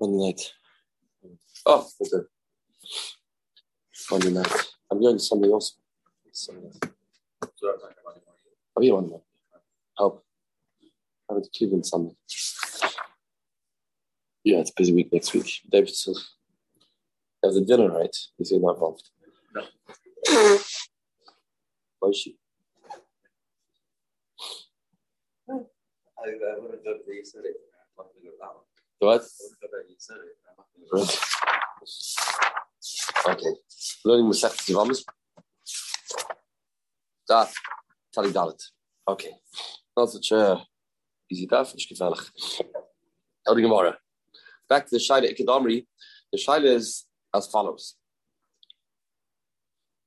Monday night. Oh, okay. Monday night. I'm going to something else. Sunday. I'll be on Monday. Help. I have to Cleveland Sunday. Yeah, it's a busy week next week. David says, has a dinner, right? Is he not involved? No. Why is she? I uh, would have done the you. I'm not going to go that one. What? Right. Okay. Learning Masechet Yevamos. Da. Tzadi Dalet. Okay. Not such a easy daf, nicht gefährlich. Elder Gemara. Back to the Shaila Ikadamri. The Shaila is as follows.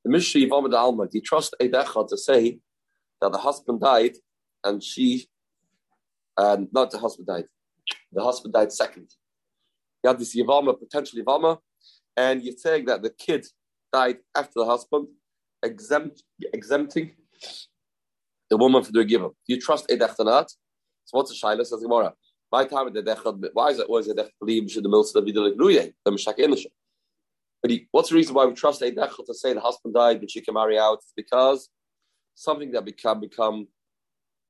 The Mishri Yavamad Alma, do you trust Eidecha to say that the husband died and she, and not the husband died, the husband died second. You had this Yavama, potential Yavama, and you're saying that the kid died after the husband, exempt, exempting the woman for the giver. Do you trust Eidech or not? So what's the Shaila? Says Gemara. My time at the why is it always Eidech believe should the mills of the Gluye, the Meshak Elisha? But he, what's the reason why we trust Eidech to say the husband died and she can marry out? It's because something that become become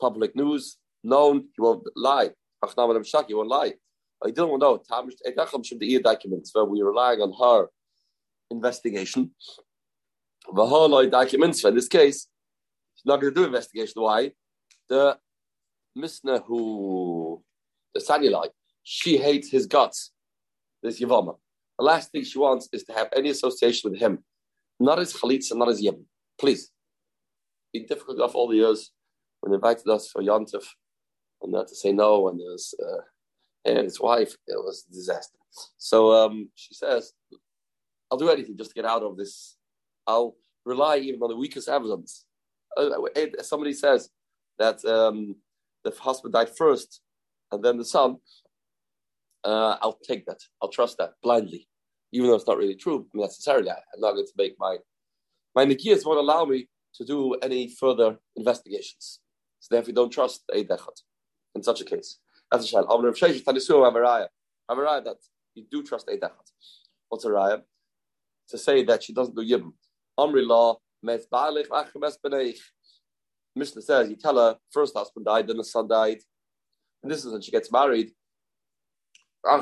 public news, known, he won't lie. And Meshak, won't lie. I don't know. Tamish Eidech should the documents where we're relying on her investigation. Vahaloi documents in this case, she's not going to do investigation. Why? The Misna who the Sanilai, she hates his guts. This Yavama. The last thing she wants is to have any association with him. Not as Chalitza, not as Yim. Please. Been difficult enough all the years when they invited us for Yontif and not to say no and there's uh, and his wife, it was a disaster. So um, she says, I'll do anything just to get out of this. I'll rely even on the weakest evidence. Uh, somebody says that um, the husband died first and then the son. Uh, I'll take that. I'll trust that blindly, even though it's not really true necessarily. I, am not going to make my my nikiyas won't allow me to do any further investigations. So therefore, don't trust a dechat in such a case. That's a shayla. Amr of Sheish that you do trust dechat. What's a raya? To say that she doesn't do yibum. Amri law mes ba'alich mes. Mishnah says you tell her first husband died, then the son died, and this is when she gets married. Then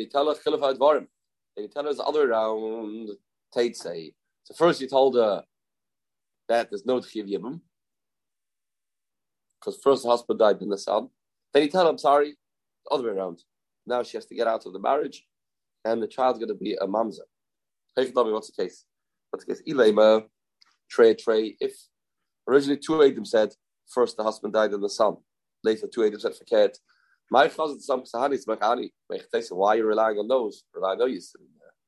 you tell her chilaf advarim. Then you tell her the other round, Tate say. So first you told her that there's no tchiv yibum because first husband died, then the son. Then you tell her, I'm sorry, the other way around. Now she has to get out of the marriage, and the child's going to be a mamza. Hey, what's the case? What's the case? Ilema, Trey, Trey. If originally two Adam said first the husband died and the son, later two Adam said forget. My chazit some sahani machani. Why are you relying on those? Relying on you,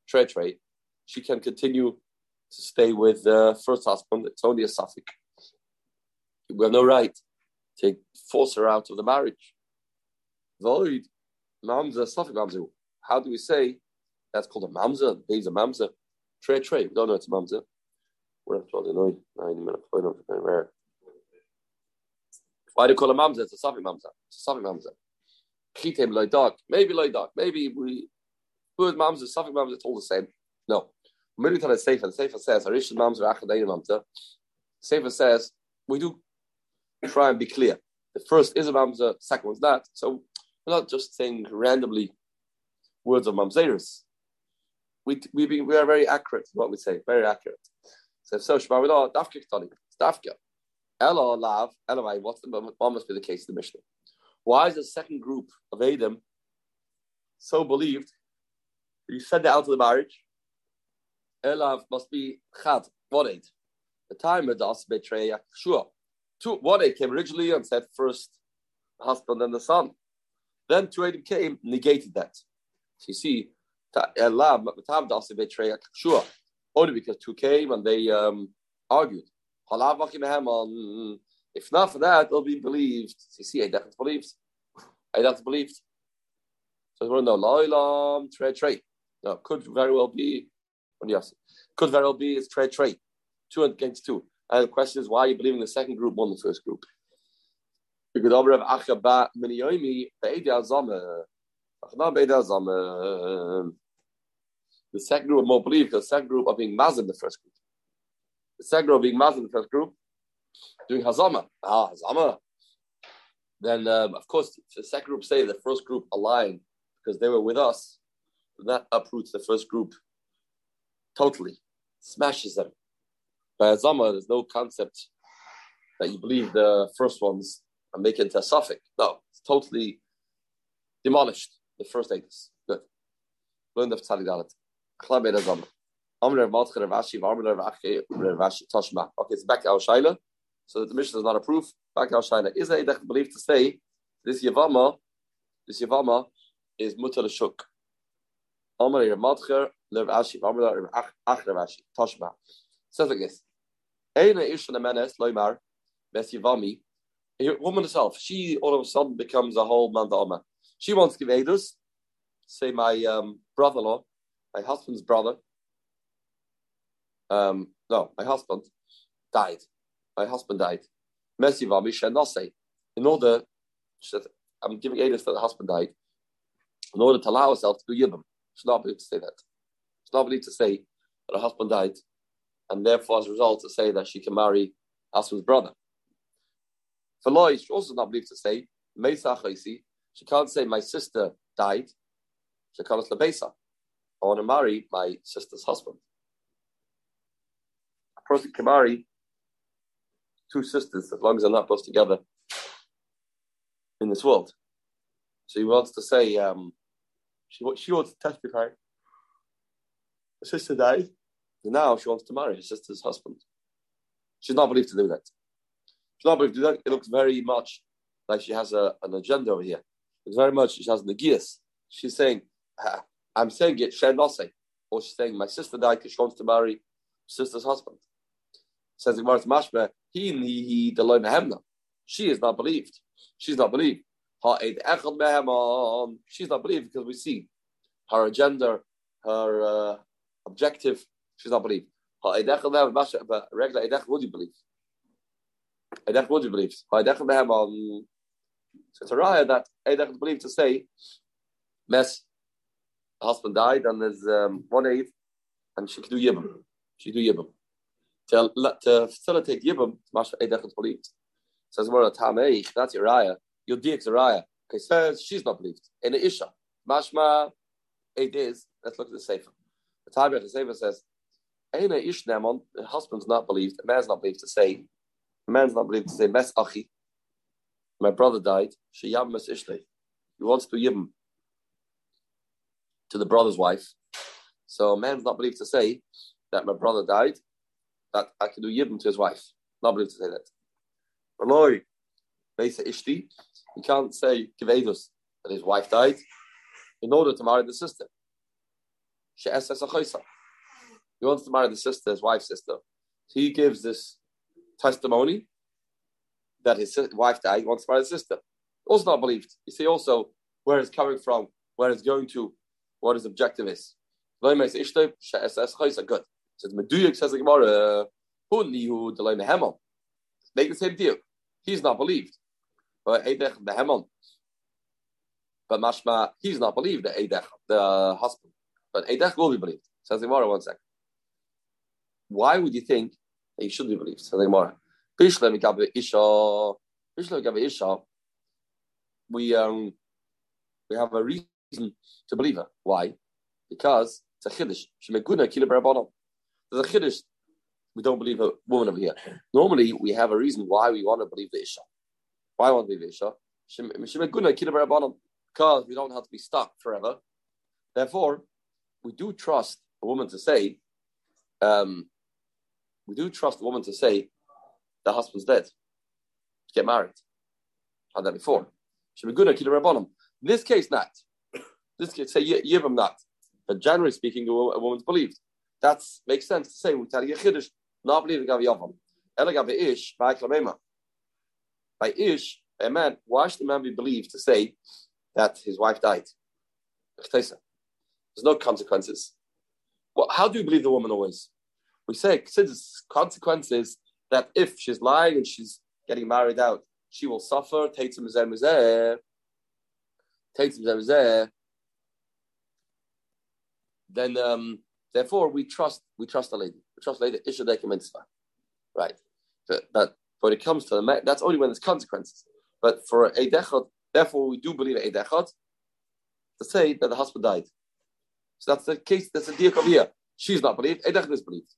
Trey, Trey. She can continue to stay with the first husband. It's only a suffix. We have no right to force her out of the marriage. Void, mamza, suffix mamza. How do we say that's called a mamza? There's a mamza. Trey, Trey. We don't know it's a mamza. We're not told annoyed. Nine minutes point of rare. Why do you call a mamza? It's a suffix mamza. It's a suffix mamza. Chitem loy dog. Maybe loy dog. Maybe we. Who mamza? Suffix mamza. It's all the same. No. Militan is safer. The safer says Arishon mamza achadayim mamza. Safer says we do try and be clear. The first is a mamza. Second one's not. So we're not just saying randomly words of mamzeris. We we be, we are very accurate. What we say, very accurate. So so Shema dafka ktani. Dafka. Ella lav. Anyway, what's the what must be the case of the Mishnah? Why is the second group of Adam so believed? You send it out to the marriage. Elav must be chad. What? The time of das betray sure. Two one came originally and said first the husband and the son. Then two Adam came, negated that. So you see. Only because two came and they um, argued. If not for that, they'll be believed. You see, I definitely believes. I definitely believed. So we're no loilam trade trade. No, could very well be. Could very well be it's trade trade. Two against two. And the question is, why are you believing the second group more than the first group? Because the second group more believe the second group of being mazim the first group. The second group being mazim the first group, doing hazama. Ah, hazama. Then um, of course the second group say the first group aligned because they were with us. That uproots the first group totally, smashes them. By hazama, there's no concept that you believe the first ones and make it into a suffix. No, it's totally demolished. The first eights. Good. Learn the Tzadi Dalet. Chlabed Azam. Amr Malch Ravashi, Amr Ravashi, Toshma. Okay, it's back to our Shaila. So the mission is not a proof. Back to our Shaila. Is there a belief to say this Yavama, this Yavama is Mutter Shuk. Amr Malcher, Ravashi, Amr Ravashi, Toshma. Says like this. A woman herself, she all of a sudden becomes a whole man mandama. She wants to give Edus, say my um, brother-in-law, my husband's brother, um, no, my husband died. My husband died. Mercy Vami In order, I'm giving Edus that the husband died. In order to allow herself to do Yibam. She's not believe to say that. She's not believe to say that her husband died, and therefore, as a result, to say that she can marry husband's brother. For law, she also not believed to say, she can't say, my sister died. She can't say, I want to marry my sister's husband. A person can marry two sisters as long as they're not both together in this world. So he wants to say, um, she, she wants to testify. Her sister died, now she wants to marry her sister's husband. She's not believed to do that. She's not believed to do that. It looks very much like she has a, an agenda over here. It's very much she has negias. She's saying, I'm saying it, Shenose. Or she's saying, my sister died because she wants to marry her sister's husband. Says the Gemara Mashma, he he the She is not believed. She's not believed. She's not believed because we see her agenda, her uh, objective. She's not believed. Regular would you believe? Eidech would you believe? Eidech behem on. So it's a raya that Eidech believe to say, mess, husband died and there's um, one eighth, and she could do yibam. She do yibam. To, to facilitate yibam, Masha Eidech believed. Says more tameich. That's your raya. Your diak's a raya. Okay, says she's not believed. In the isha, mashma, it is. Let's look at the sefer. The time the sefer says, Eina ish nemon. The husband's not believed. The man's not believed to say a man's not believed to say, Mes Achi, my brother died, She Sheyam Mes Ishtei. He wants to him to the brother's wife. So a man's not believed to say that my brother died, that I can do Yibam to his wife. Not believed to say that. Eloi, Besa Ishti, he can't say Kivedus that his wife died in order to marry the sister. He wants to marry the sister, his wife's sister. So he gives this testimony that his wife died, he wants to marry his sister. Also not believed. You see also where it's coming from, where it's going to, what his objective is. Good. The the Make the same deal. He's not believed. But the Mashma, he's not believed, the Eidech, the husband. But Eidech will be believed. Says the one second. Why would you think he should be believed. So the Gemara. Bishle mikabe isha. Bishle mikabe isha. We um we have a reason to believe her. Why? Because it's a chiddush. Shemeguna kila barabana. There's a chiddush. We don't believe a woman over here. Normally, we have a reason why we want to believe the isha. Why want to believe isha? Shemeguna kila barabana. Because we don't have to be stuck forever. Therefore, we do trust a woman to say, um, we do trust a woman to say the husband's dead. To get married. Had that before. Good at In this case, not. This case, say Yibam not. But generally speaking, a woman's believed. That makes sense to say we tell you chiddush, not believing Gav Yavam. Elagav Ish, by. By Ish, a man, why should the man be believed to say that his wife died? There's no consequences. Well, how do you believe the woman always? We say considers consequences that if she's lying and she's getting married out, she will suffer. Teitzim zeh mizeh. Then, um, therefore, we trust. We trust the lady. We trust the lady. Isha mitzvah. Right. But, but when it comes to the that's only when there's consequences. But for a dechot, therefore, we do believe a dechot to say that the husband died. So that's the case. That's the deal here. She's not believed. A dechot is believed.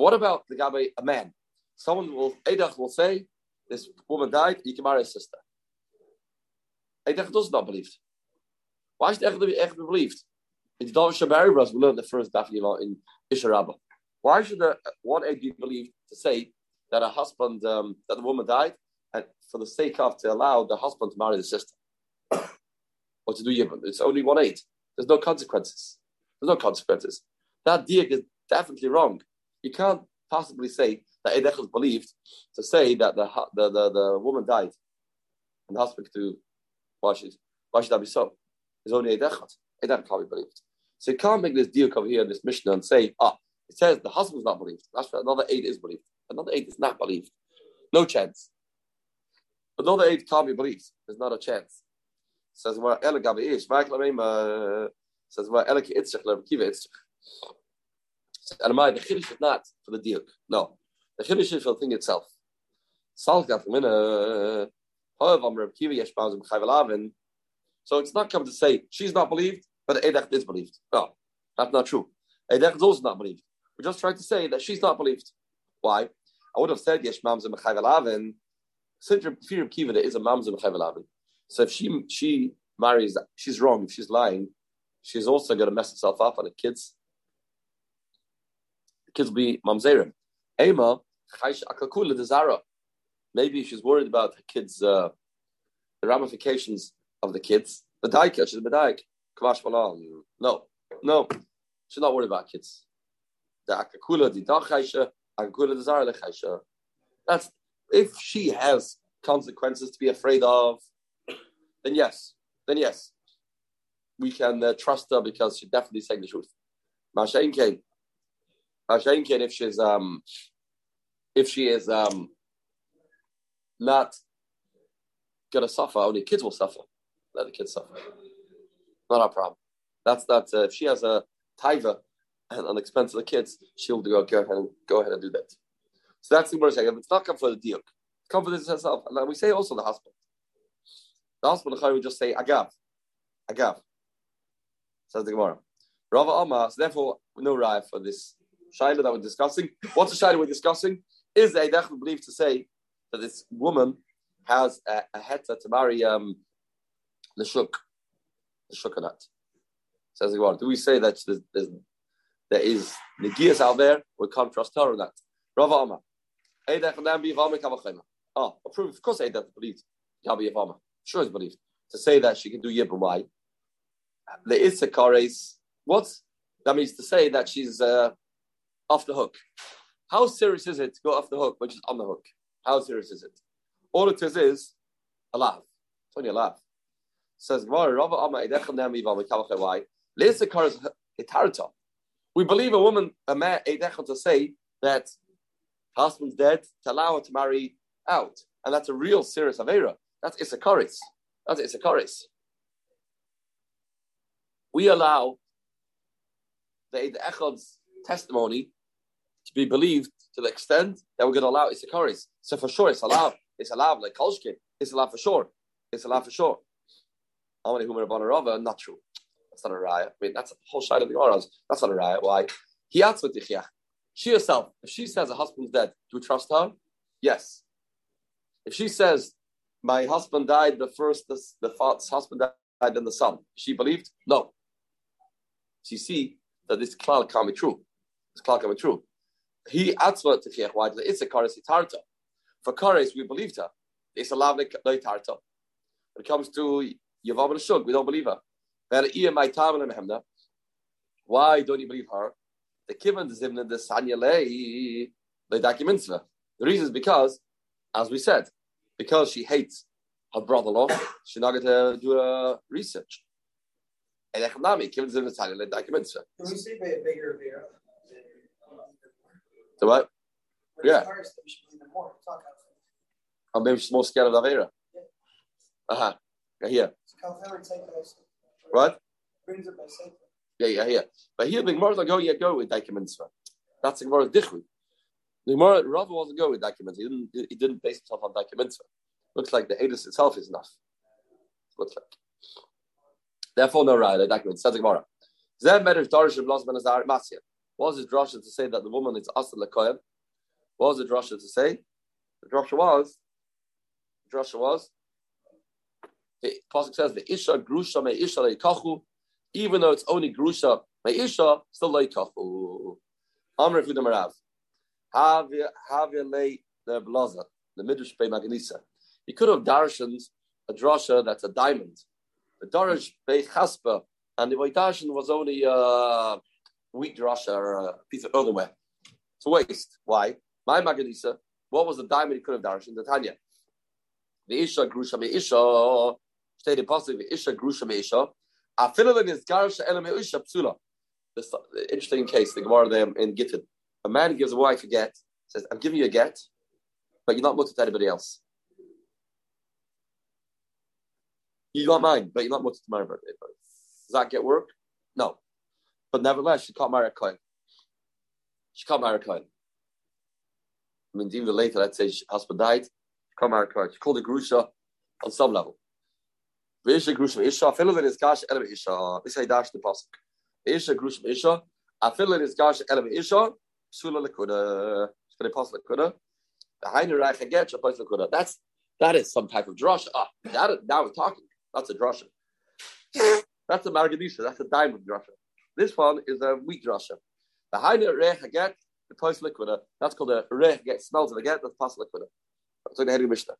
But what about the guy, a man? Someone will, Eidach will say, this woman died, you can marry his sister. Eidach does not believe. Why should Eidach be, Eidach be believed? In the Davar Shabari Bros, we learned the first daf in Isha Rabbah. Why should the, one aid be believed to say that a husband, um, that the woman died, and for the sake of to allow the husband to marry the sister? or to do Yibam? It's only one aid. There's no consequences. There's no consequences. That deal is definitely wrong. You can't possibly say that Eidech is believed to say that the, the, the, the woman died and the husband to why should, why should that be so? It's only Eidech. Eidech can't be believed. So you can't make this deal over here in this Mishnah and say, ah, it says the husband's not believed. That's right. Another eight is believed. Another eight is not believed. No chance. Another eight can't be believed. There's not a chance. Says where Elagabi is. Says where Elaki Itzchak, Kiva Itzchak. And my the Kiddush is not for the diuk. No. The Kiddush is for the thing itself. Uh, so it's not come to say she's not believed, but Edech is believed. No, that's not true. Edech is also not believed. We're just trying to say that she's not believed. Why? I would have said Yesh Mamza Mechayvelavin. Since fear of Kiva, there is a Mamza Mechayvelavin. So if she she marries, she's wrong. If she's lying, she's also going to mess herself up on the kids. The kids will be mamzerim. Ema akakula desara. Maybe she's worried about her kids, uh, the ramifications of the kids. The she's a daik. Kavash No, no, she's not worried about kids. The akakula di dachaisha, akakula desara lechaisha. That's if she has consequences to be afraid of, then yes, then yes, we can uh, trust her because she's definitely saying the truth. Mashain came. Mashain came if she's um if she is um, not to suffer, only kids will suffer. Let the kids suffer. Not our problem. That's that. Uh, if she has a taiva and on the expense of the kids, she'll go, go ahead and go ahead and do that. So that's the word saying. It's not come for the deal, come for this herself. And we say also the hospital. The hospital, we just say agav, agav. Says the Gemara. Rava Amma. So therefore, no raya for this shaila that we're discussing. What's the shaila we're discussing? Is a Eidech believed to say that this woman has a, a heta to marry um, the shuk, the shukanat? Says the Do we say that there's, there's, there is out there? We can't trust her or not. Rava Amma. Eidech and then be Oh, approved. Of course, Eidech believed. Yabi Yavama. Sure, is believed. To say that she can do Yibum, why? The Issakares, what? That means to say that she's uh, off the hook. How serious is it to go off the hook, which is on the hook? How serious is it? All it is is a laugh. It's only a laugh. Says We believe a woman, a man, to say that husband's dead to allow her to marry out, and that's a real serious avera. That's isakaris. That's isakaris. We allow the Echad's testimony to be believed to the extent that we're going to allow Issakaris. So for sure, it's allowed. It's allowed, like Kolshkin. It's allowed for sure. It's allowed for sure. How many human Rava? Not true. That's not a raya. I mean, that's a whole side of the Gemara. That's not a raya. Why? He asked with She herself, if she says her husband's dead, do we trust her? Yes. If she says, my husband died the first, the, the husband died in the son, she believed? No. She see that this klal can't be true. This klal can't be true. He. Why? It's a kares itarta. For kares, we believed her. It's a lavne tarta. When it comes to Yavam and Shug, we don't believe her. Why don't you believe her? The kivan the zimna the sanyale the. The reason is because, as we said, because she hates her brother-in-law, she's not going to do a research. And economic, kivan the zimna sanyale mitzvah. Can we see bigger the what? But Yeah. Cars, we should believe them more. Talk out. Or maybe she's more scared of Avera. Uh-huh. Yeah, here. Kalfel. Right? Brings it by Satan. Yeah, yeah, yeah. But here the Gemara is like, oh yeah, go with Mitzvah. That's the Gemara's Dichri. The Gemara, Rava wasn't go with Mitzvah. He didn't, he didn't base himself on Mitzvah. Looks like the Edis itself is enough. Looks like. Therefore, no right, Daika Mitzvah. Says the Gemara. Zeh Medrash Darish of Los Ben Azar Masya. Was his drasha to say that the woman is Asad Lekoyim? What was the drasha to say? The drasha was, the drasha was, the Pasuk says, the Isha Grusha Me Isha Leikachu, even though it's only Grusha Me Isha, still Leikachu. Amr Fudam Rav. Havya Lei the Blaza, the Midrash Bei Maganisa. He could have darshaned a drasha that's a diamond. The Darish Bei Chaspa, and the darshan was only a wheat drasha or a piece of earthenware. It's a waste. Why? My Maganisa, what was the diamond he could have darshaned? The Tanya. The Isha Grusha Me Isha, stated possibly the Isha Grusha Me Isha, Afilin is Garsha Elam Isha Psula. This interesting case, the Gemara there in Gittin. A man gives a wife a get, says, I'm giving you a get, but you're not mutter to anybody else. You got mine, but you're not mutter to my birthday. Does that get work? No. But nevertheless, she can't marry a coin. She can't marry a coin. I mean, even later, let's say her husband died, she can't marry a coin. She called a grusha on some level. Isha grusha isha, filin is gash elem isha. This is dash the pasuk. Isha grusha isha, afilin is gash elem isha, sula lekuda. It's going to pass lekuda. The heiner reich get place lekuda. That's that is some type of drasha. Ah, that now we're talking. That's a drasha. That's a margadisha. That's a diamond drasha. This one is a wheat drasha. The heiner reh get the place liquida. That's called a reh get. Smells of the get. That's pass liquida. That's like the Heilige Mishnah.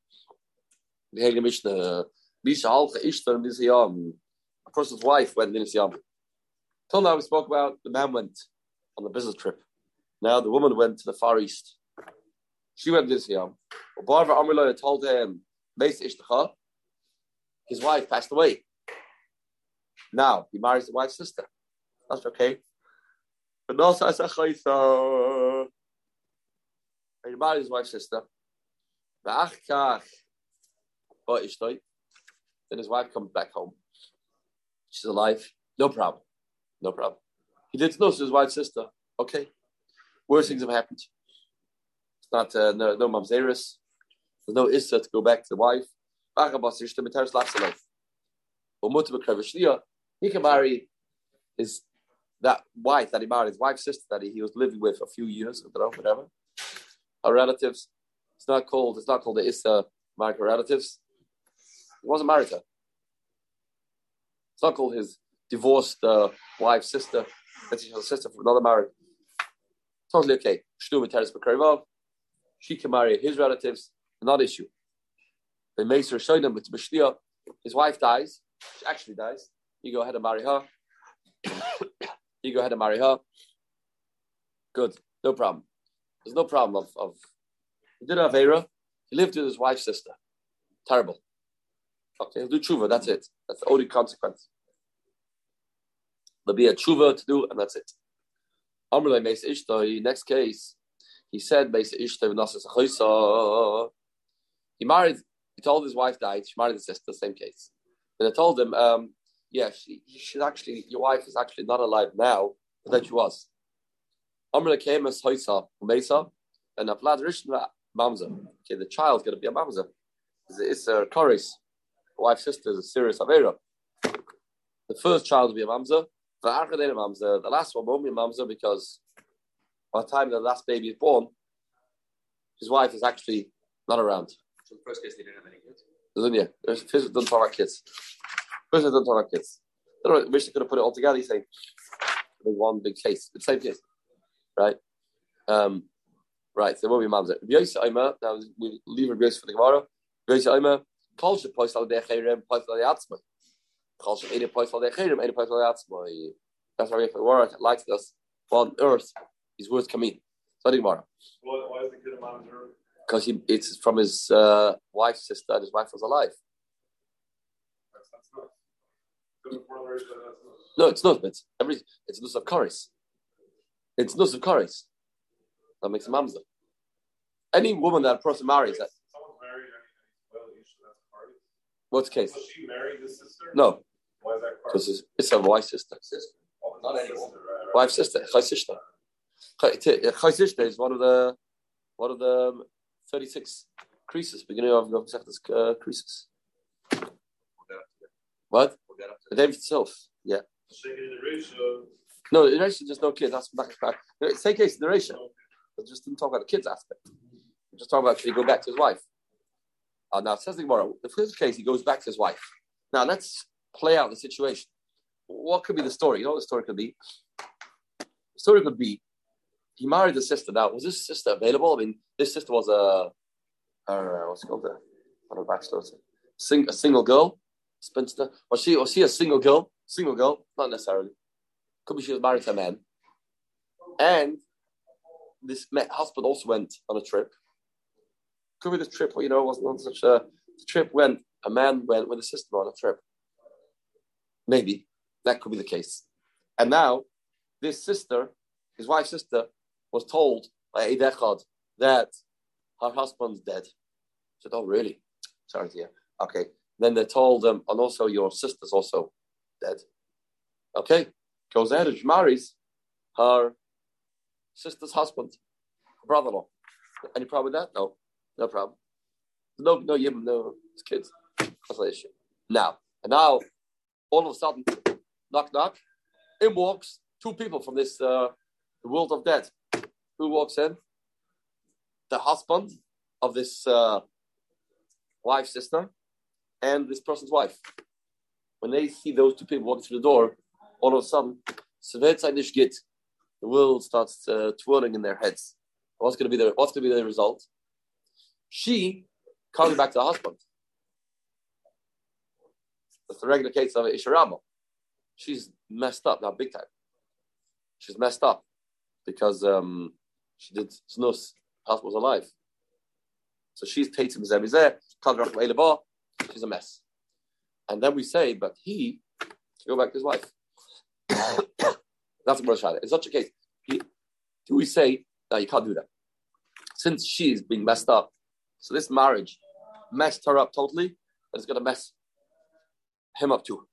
The Heilige Mishnah. Misha halcha ishtar this. A person's wife went in. Till now we spoke about the man went on the business trip. Now the woman went to the Far East. She went this yom. Barbara Amrullah told him, Beis Ishtacha, his wife passed away. Now he marries the wife's sister. That's okay. But no says a chaytha. He marries his wife's sister. Then his wife comes back home. She's alive. No problem. No problem. He didn't know his wife's sister. Okay. Worst things have happened. It's not uh, no, no mamzeris. There's no issa to go back to the wife. He can marry his that wife that he married, his wife's sister that he, he was living with a few years, know, whatever. Our relatives. It's not called. It's not called the issa married her relatives. He wasn't married to her. It's not called his divorced uh, wife's sister. That's his sister from another marriage. Totally okay. She can marry his relatives, not issue. They make her show them with His wife dies. She actually dies. You go ahead and marry her. You go ahead and marry her. Good. No problem. There's no problem of, of he did have Avera. He lived with his wife's sister. Terrible. Okay, he'll do tshuva. That's it. That's the only consequence. There'll be a tshuva to do, and that's it. Amrle Meis Ishtoi, next case, he said Meis Ishtoi Nasas Choisa. He married, he told his wife died, she married his sister, same case. And I told him, um, yeah, she, she's actually, your wife is actually not alive now, but then she was. Amrle came as Hoisa, Mesa, and a Vlad Rishna Mamza. Okay, the child's going to be a Mamza. It's a Koris. Wife's sister is a serious Avera. The first child will be a Mamza, the mamza. The last one won't be a Mamza because by the time the last baby is born, his wife is actually not around. So the first case, they didn't have any kids? Doesn't yeah? There's don't talk about kids. First don't talk about kids. I don't know, wish they could have put it all together. He's saying one big case, the same case, right? Um, right. So what will be Mamza? Now we leave Rabbi for the Gemara. Rabbi Yossi Kol shepois al decherem, pois al yatzma. Kol she'ede pois al decherem, ede pois al yatzma. That's why if a word like this on earth, his words come in. So Gemara. Why is the kid a manager? Because it's from his uh, wife's sister. His wife was alive. That's, that's not. Good for others, but that's not. No, it's not. It's every. It's nus of karis. It's nus of karis. That makes a mamza. Any woman that a person marries, that Someone's married and he's well, usually that's a. What's the case? Was she married his sister? No, Why is that? because it's, it's a wife sister. Sister. Oh, not sister, anyone. right, right. Wife sister. Chai sister. Chai Chai sister is one of the one of the thirty six creases beginning of Seftas, uh, creases. We'll get up to it. What? We'll get up to The. David itself. Yeah. Shaking in the ratio. No, the Reisha, there's no kids. That's back to back. Same case, the Reisha. But just didn't talk about the kids aspect. We just talking about he go back to his wife. Uh, now it says the Gemara. The first case, he goes back to his wife. Now let's play out the situation. What could be the story? You know what the story could be? The story could be he married the sister. Now, was this sister available? I mean, this sister was a, a what's it called? A, a bachelor. Sing, a single girl, spinster. Was she? Was she a single girl? Single girl? Not necessarily. Could be she was married to a man. And this husband also went on a trip. Could be the trip, you know, wasn't on such a the trip went a man went with a sister on a trip. Maybe that could be the case. And now this sister, his wife's sister, was told by Eid Echad that her husband's dead. She said, Oh, really? Sorry to hear. Okay. Then they told them, and also your sister's also dead. Okay. Goes ahead and marries her sister's husband, brother-in-law. Any problem with that? No, no problem. No, no, no, it's kids. That's the issue. Now, and now, all of a sudden, knock, knock, in walks two people from this uh, world of dead. Who walks in? The husband of this uh, wife's sister and this person's wife. When they see those two people walking through the door, all of a sudden, the world starts uh, twirling in their heads. What's going to be the What's going to be the result? She coming back to the husband. That's the regular case of Isharama. She's messed up now, big time. She's messed up because um, she did snus. Husband was alive, so she's tatum zebizeh. She's a mess. And then we say, but he go back to his wife. That's what we're In such a case, he, do we say, no, you can't do that? Since she's being messed up, so this marriage messed her up totally, and it's going to mess him up too.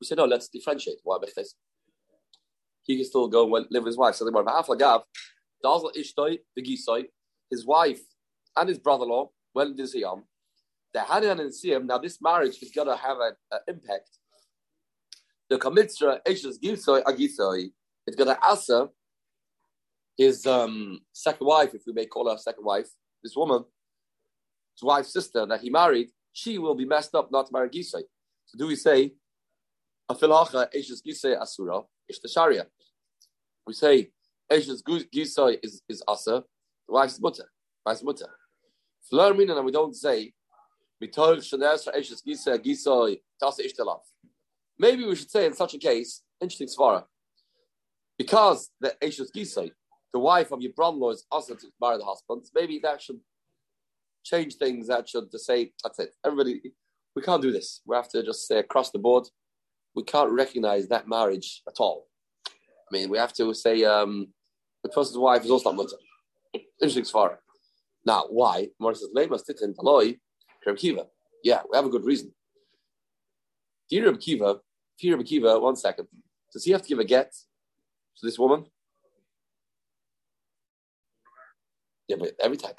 We say, no, let's differentiate. Why this? He can still go and live with his wife. So they were gav, Dazel Ishtoi, the Gisoi, his wife and his brother-in-law went into Siyam. Had it in Siyam. Now this marriage is going to have an impact. The Kamitsra Ishes Gisoi Agisoi, it's going to asa his um, second wife, if we may call her second wife, this woman, his wife's sister that he married, she will be messed up not to marry Gisoi. So do we say, Afilacha Ishes Gisoi Asura, the Sharia? We say, Eshes Gisoi is, is Asa, the wife's mutter, wife's mutter. Flermin, and we don't say, Maybe we should say in such a case, interesting svara, because the Eshes Gisoi, the wife of your brother-in-law is also to marry the husband, maybe that should change things. That should to say, that's it. Everybody, we can't do this. We have to just say across the board, we can't recognize that marriage at all. I mean, we have to say um, the person's wife is also not mutter. Interesting svara. Now, why? Mor says, "Lemas titin taloi Reb Kiva." Yeah, we have a good reason. Dear Kiva, dear Kiva, one second. Does he have to give a get to this woman? Yeah, but every time.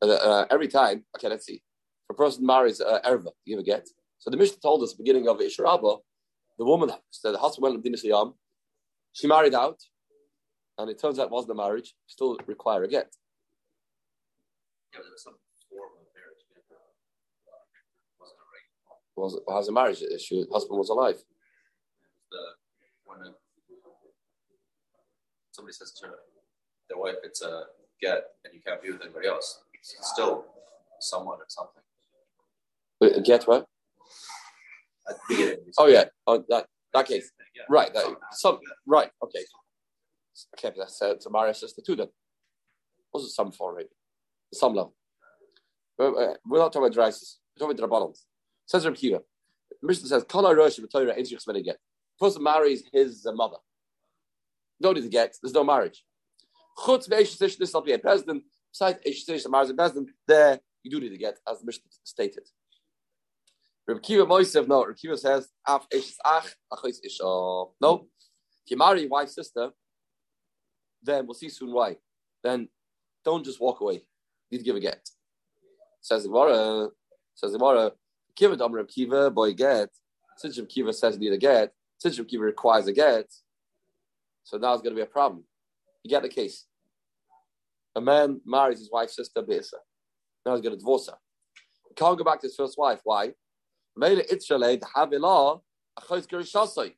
Uh, uh, every time. Okay, let's see. If a person marries uh, Erva, give a get. So the Mishnah told us at the beginning of Isharabah, the woman, said the husband went to Yam, she married out, and it turns out it wasn't a marriage, still require a get. Yeah, but there was some form of marriage. yeah. Wasn't a regular. Was it has a marriage issue? Husband was alive. The when a, somebody says to their wife, "It's a get," and you can't be with anybody else, it's still someone or something. Get what? At the beginning. Oh yeah, oh, that that case. Yeah. Right, that, some right. Okay. Okay, but that's uh, to marry a sister too. Then, the sum for? Maybe some level. Uh, we're not talking about dreises. We're talking about drabanans. Says Reb Kiva. The Mishnah says, "Kala rosh b'toyra ain't yichs get." Person marries his uh, mother. No need to get. There's no marriage. Chutz ve'eshes ish. This will be a president. Besides eshes ish that marries a president, the you do need to get, as the Mishnah stated. Reb Kiva Moisev, no, Reb Kiva says, Af Eshes Ach, Achos Isha. No, if you marry your wife's sister, then we'll see soon why. Then don't just walk away. You need to give a get. Says the Gemara, says the Gemara, Kiva Dam Reb Kiva, boy get. Since Reb Kiva says you need a get, since Reb Kiva requires a get, so now it's going to be a problem. You get the case. A man marries his wife's sister, Beisa. Now he's going to divorce her. He can't go back to his first wife. Why? Mele Itzrale, the Havilah, Achos Gerishasai.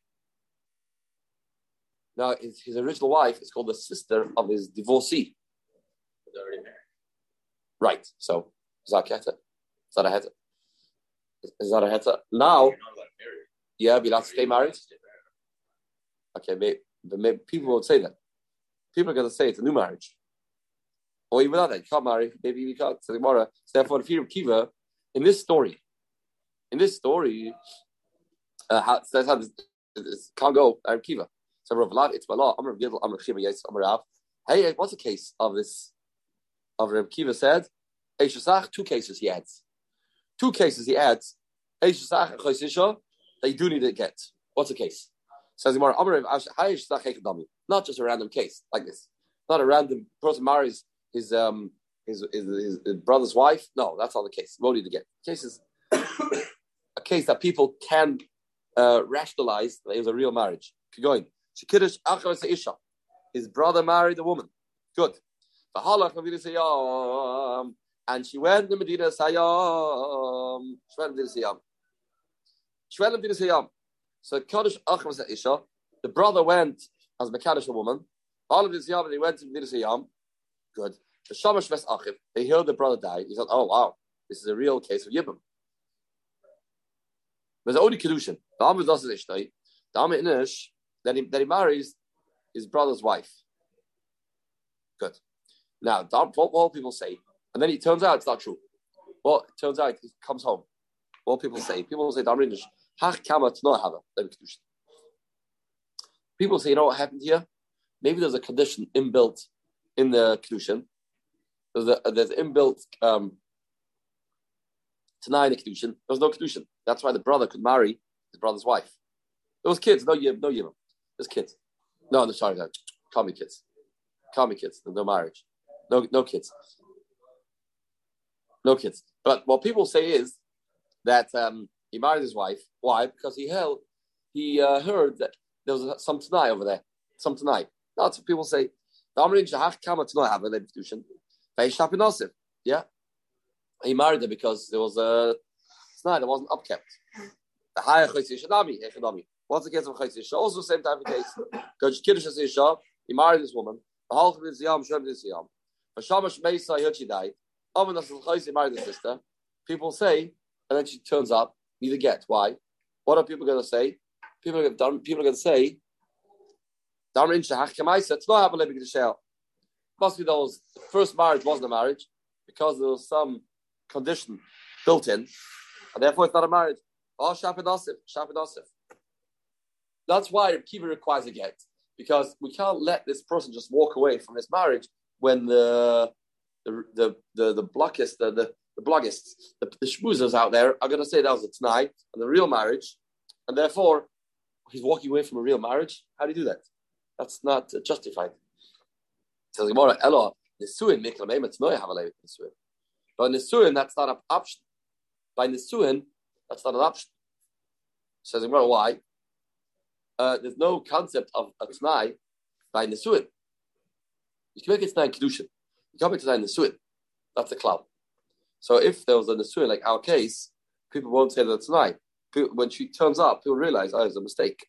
Now, his, his original wife is called the sister of his divorcee. They're already married. Right. So, is that a heta? Is that a heta? Is that a heta? Now, You're not allowed to marry. yeah, be allowed to stay married. Okay, maybe, but maybe people won't say that. People are going to say it's a new marriage. Or even without that, you can't marry. Maybe you can't. So. So therefore, the fear of Kiva, in this story, in this story, uh, how, says how this, this can't go. Rav Kiva. So Rav Lav, it's Bala. Amr Gidl, Amr Chiva, yes, Amr Rav. Hey, what's the case of this? Of Rav Kiva said, Eishasach, two cases he adds. Two cases he adds. That you do need to get. What's the case? Says. Not just a random case like this. Not a random person marries his um his, his, his, his brother's wife. No, that's not the case. What need to get? Case is a case that people can uh, rationalize that it was a real marriage. Keep going. Shekiddush achar isha. His brother married a woman. Good. And she went to Medina Sayyam. She went to Medina Sayyam. She went to Medina Sayyam. So Kaddish achar isha. The brother went as Mekadosh a woman. All of this Yam, and he went to Medina Sayyam. Good. The Shamash Ves Achiv, they heard the brother died. He said, oh, wow, this is a real case of Yibam. There's only Kedushin. The Amr does it, The Amr Inish, that he, that he marries his brother's wife. Good. Now, what all people say, and then it turns out it's not true. Well, it turns out he comes home. What people say, people say, the Amr Inish, Hach Kedushin. People say, you know what happened here? Maybe there's a condition inbuilt in the kedushin. There's a there's inbuilt um, Tanai in the kedushin. There's no kedushin. That's why the brother could marry his brother's wife. There was kids, no yib, no yibam. There's kids. No, no, sorry, no. Call me kids. Call me kids. No marriage. No, no kids. No kids. But what people say is that um, he married his wife. Why? Because he held, he uh, heard that there was some Tanai over there. Some Tanai. That's what people say. Yeah. He married her because there was a tonight that wasn't upkept. The higher. What's the case of Isha? Also same type of case. Because Kiddush is Isha, he married this woman. The of his Yam, Shem is Yam. But Shamash Meisa, he heard she died. Chaysi married his sister. People say, and then she turns up, neither get. Why? What are people going to say? People are going to, people are going to say, it's not a living shell. Must those the first marriage wasn't a marriage because there was some condition built in, and therefore it's not a marriage. Oh, Shapidosif, Shapidosif. That's why Kiva requires a get because we can't let this person just walk away from this marriage when the the the the, the blockists, the the, the bloggists, the, the schmoozers out there are going to say that was a tonight and the real marriage, and therefore he's walking away from a real marriage. How do you do that? That's not uh, justified. Says Gemara, Elo, Nisuin, Mikla Meimet, no, have a Nisuin. But Nisuin, that's not an option. By Nisuin, that's not an option. Says Gemara, why? Uh, there's no concept of a Tnai by Nisuin. You can make it Tnai in Kedushin. You can't in Nisuin. That's a cloud. So if there was a Nisuin, like our case, people won't say that tonight. People- When she turns up, people realize, oh, it's a mistake.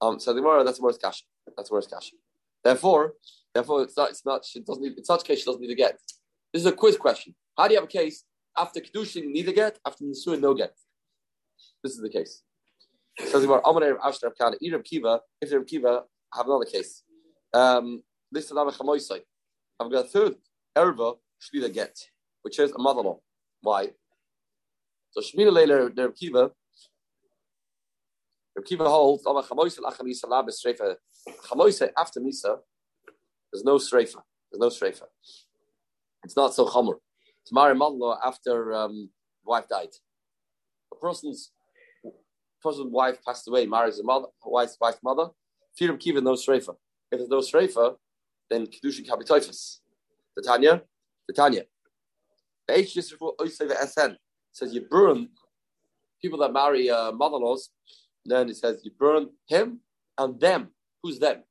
Um, so tomorrow, that's the worst cash. That's the worst cash. Therefore, therefore, it's not. It's not. She doesn't need. In such case, she doesn't need to get. This is a quiz question. How do you have a case after kedushin need a get, after nisuin no get? This is the case. So the Rav Ashtar Kana, Rav Kiva. If Rav Kiva, have another case. Um, this is another chamoisai. I've got a third erva shlila get, which is a mother-in-law. Why? So Shmina later, Rav Kiva. Rav Kiva holds, "Ama chamoisai lachem yisa labes streifa." Chamoisai after misa, there's no streifa. There's no streifa. It's not so chomer. to marry a mother-in-law after um, wife died. A person's person's wife passed away, marries a mother, wife's wife's mother. Firim kiva no shreifa. If there's no shreifa, then kedushin can be toifus. The Tanya, the Tanya. SN says you burn people that marry uh, mother-in-laws. Then it says you burn him and them. Who's them?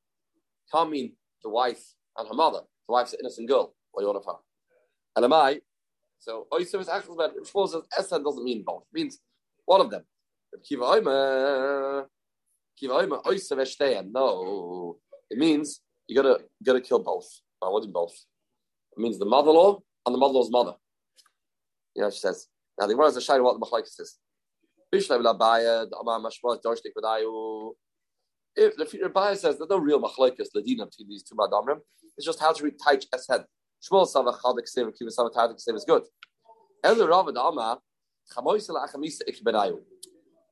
Can't mean the wife and her mother. The wife's an innocent girl. What do you want of her? And am I? So Oisav is actually bad. Shmuel says SN doesn't mean both. It means one of them. Kiva. Kiva. No. It means you gotta you gotta kill both. I what do both? It means the mother-in-law and the mother-in-law's mother. You know, she says. Now the Gemara is a shiny what the machlekes is. If the Rabbi says there's no real machlekes ladina between these two madamrim, it's just how to read taich eshed. Shmuel Sava Chadik Sim, Kiva Sava Tadik Sim is good. Elder Rav Amma, Chamoisel Achamisa Ikbenayu.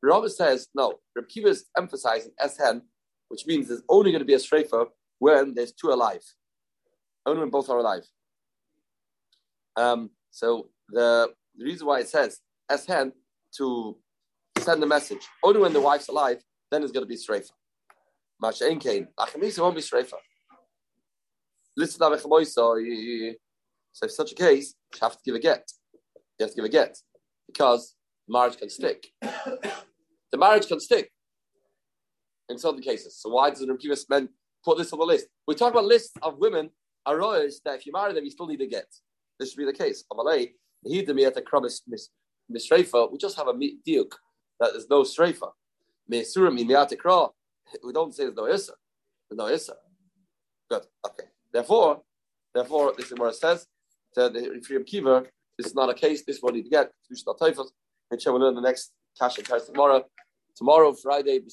Rav says, no, Reb Kiva is emphasizing Eshen, which means there's only going to be a strafer when there's two alive. Only when both are alive. Um, so the, the reason why it says Eshen to send the message, only when the wife's alive, then it's going to be strafer. Masha Kain. Achamisa won't be strafer. Listen So if such a case, you have to give a get. You have to give a get because marriage can stick. the marriage can stick in certain cases. So why does the Rebbe men put this on the list? We talk about lists of women arayos that if you marry them, you still need a get. This should be the case. Amalei, to me at the kramis. We just have a diuk that there's no streifa. We don't say there's no issa. There's no issa. Good. Okay. Therefore, therefore, this is what it says. that the Reb Kiva, this is not a case. This is what you get. And we'll learn the next cash and tomorrow. Tomorrow, Friday, baby,